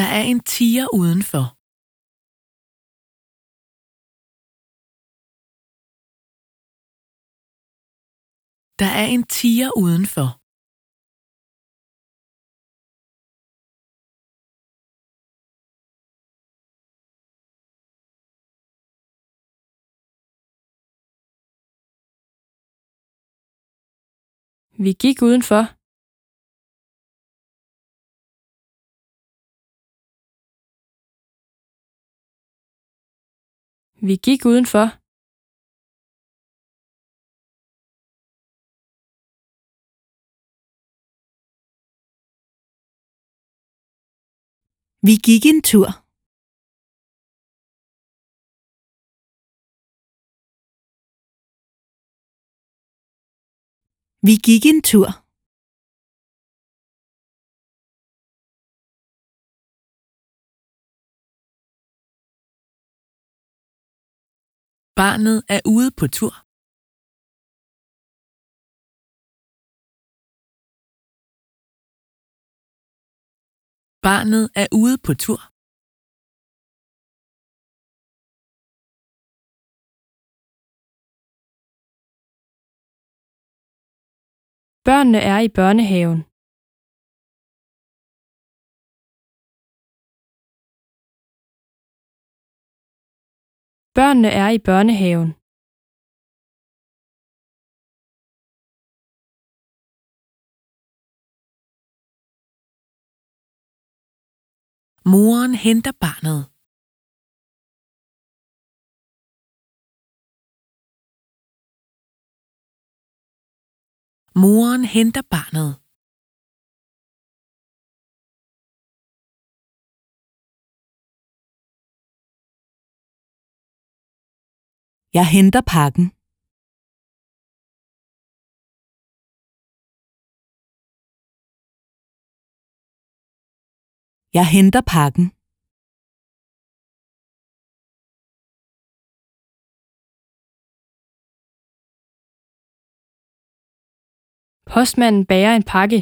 Der er en tiger udenfor. Der er en tiger udenfor. Vi gik udenfor. Vi gik udenfor. Vi gik en tur. Vi gik en tur. Barnet er ude på tur. Barnet er ude på tur. Børnene er i børnehaven. Børnene er i børnehaven. Moren henter barnet. Moren henter barnet. Jeg henter pakken. Jeg henter pakken. Postmanden bærer en pakke.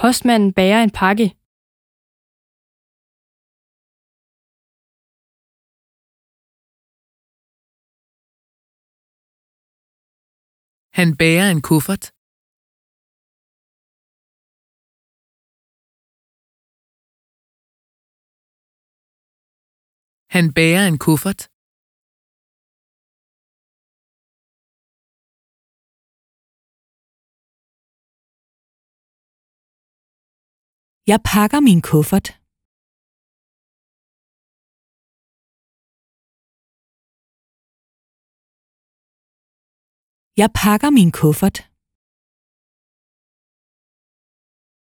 Postmanden bærer en pakke. Han bærer en kuffert. Han bærer en kuffert. Jeg pakker min kuffert. Jeg pakker min kuffert.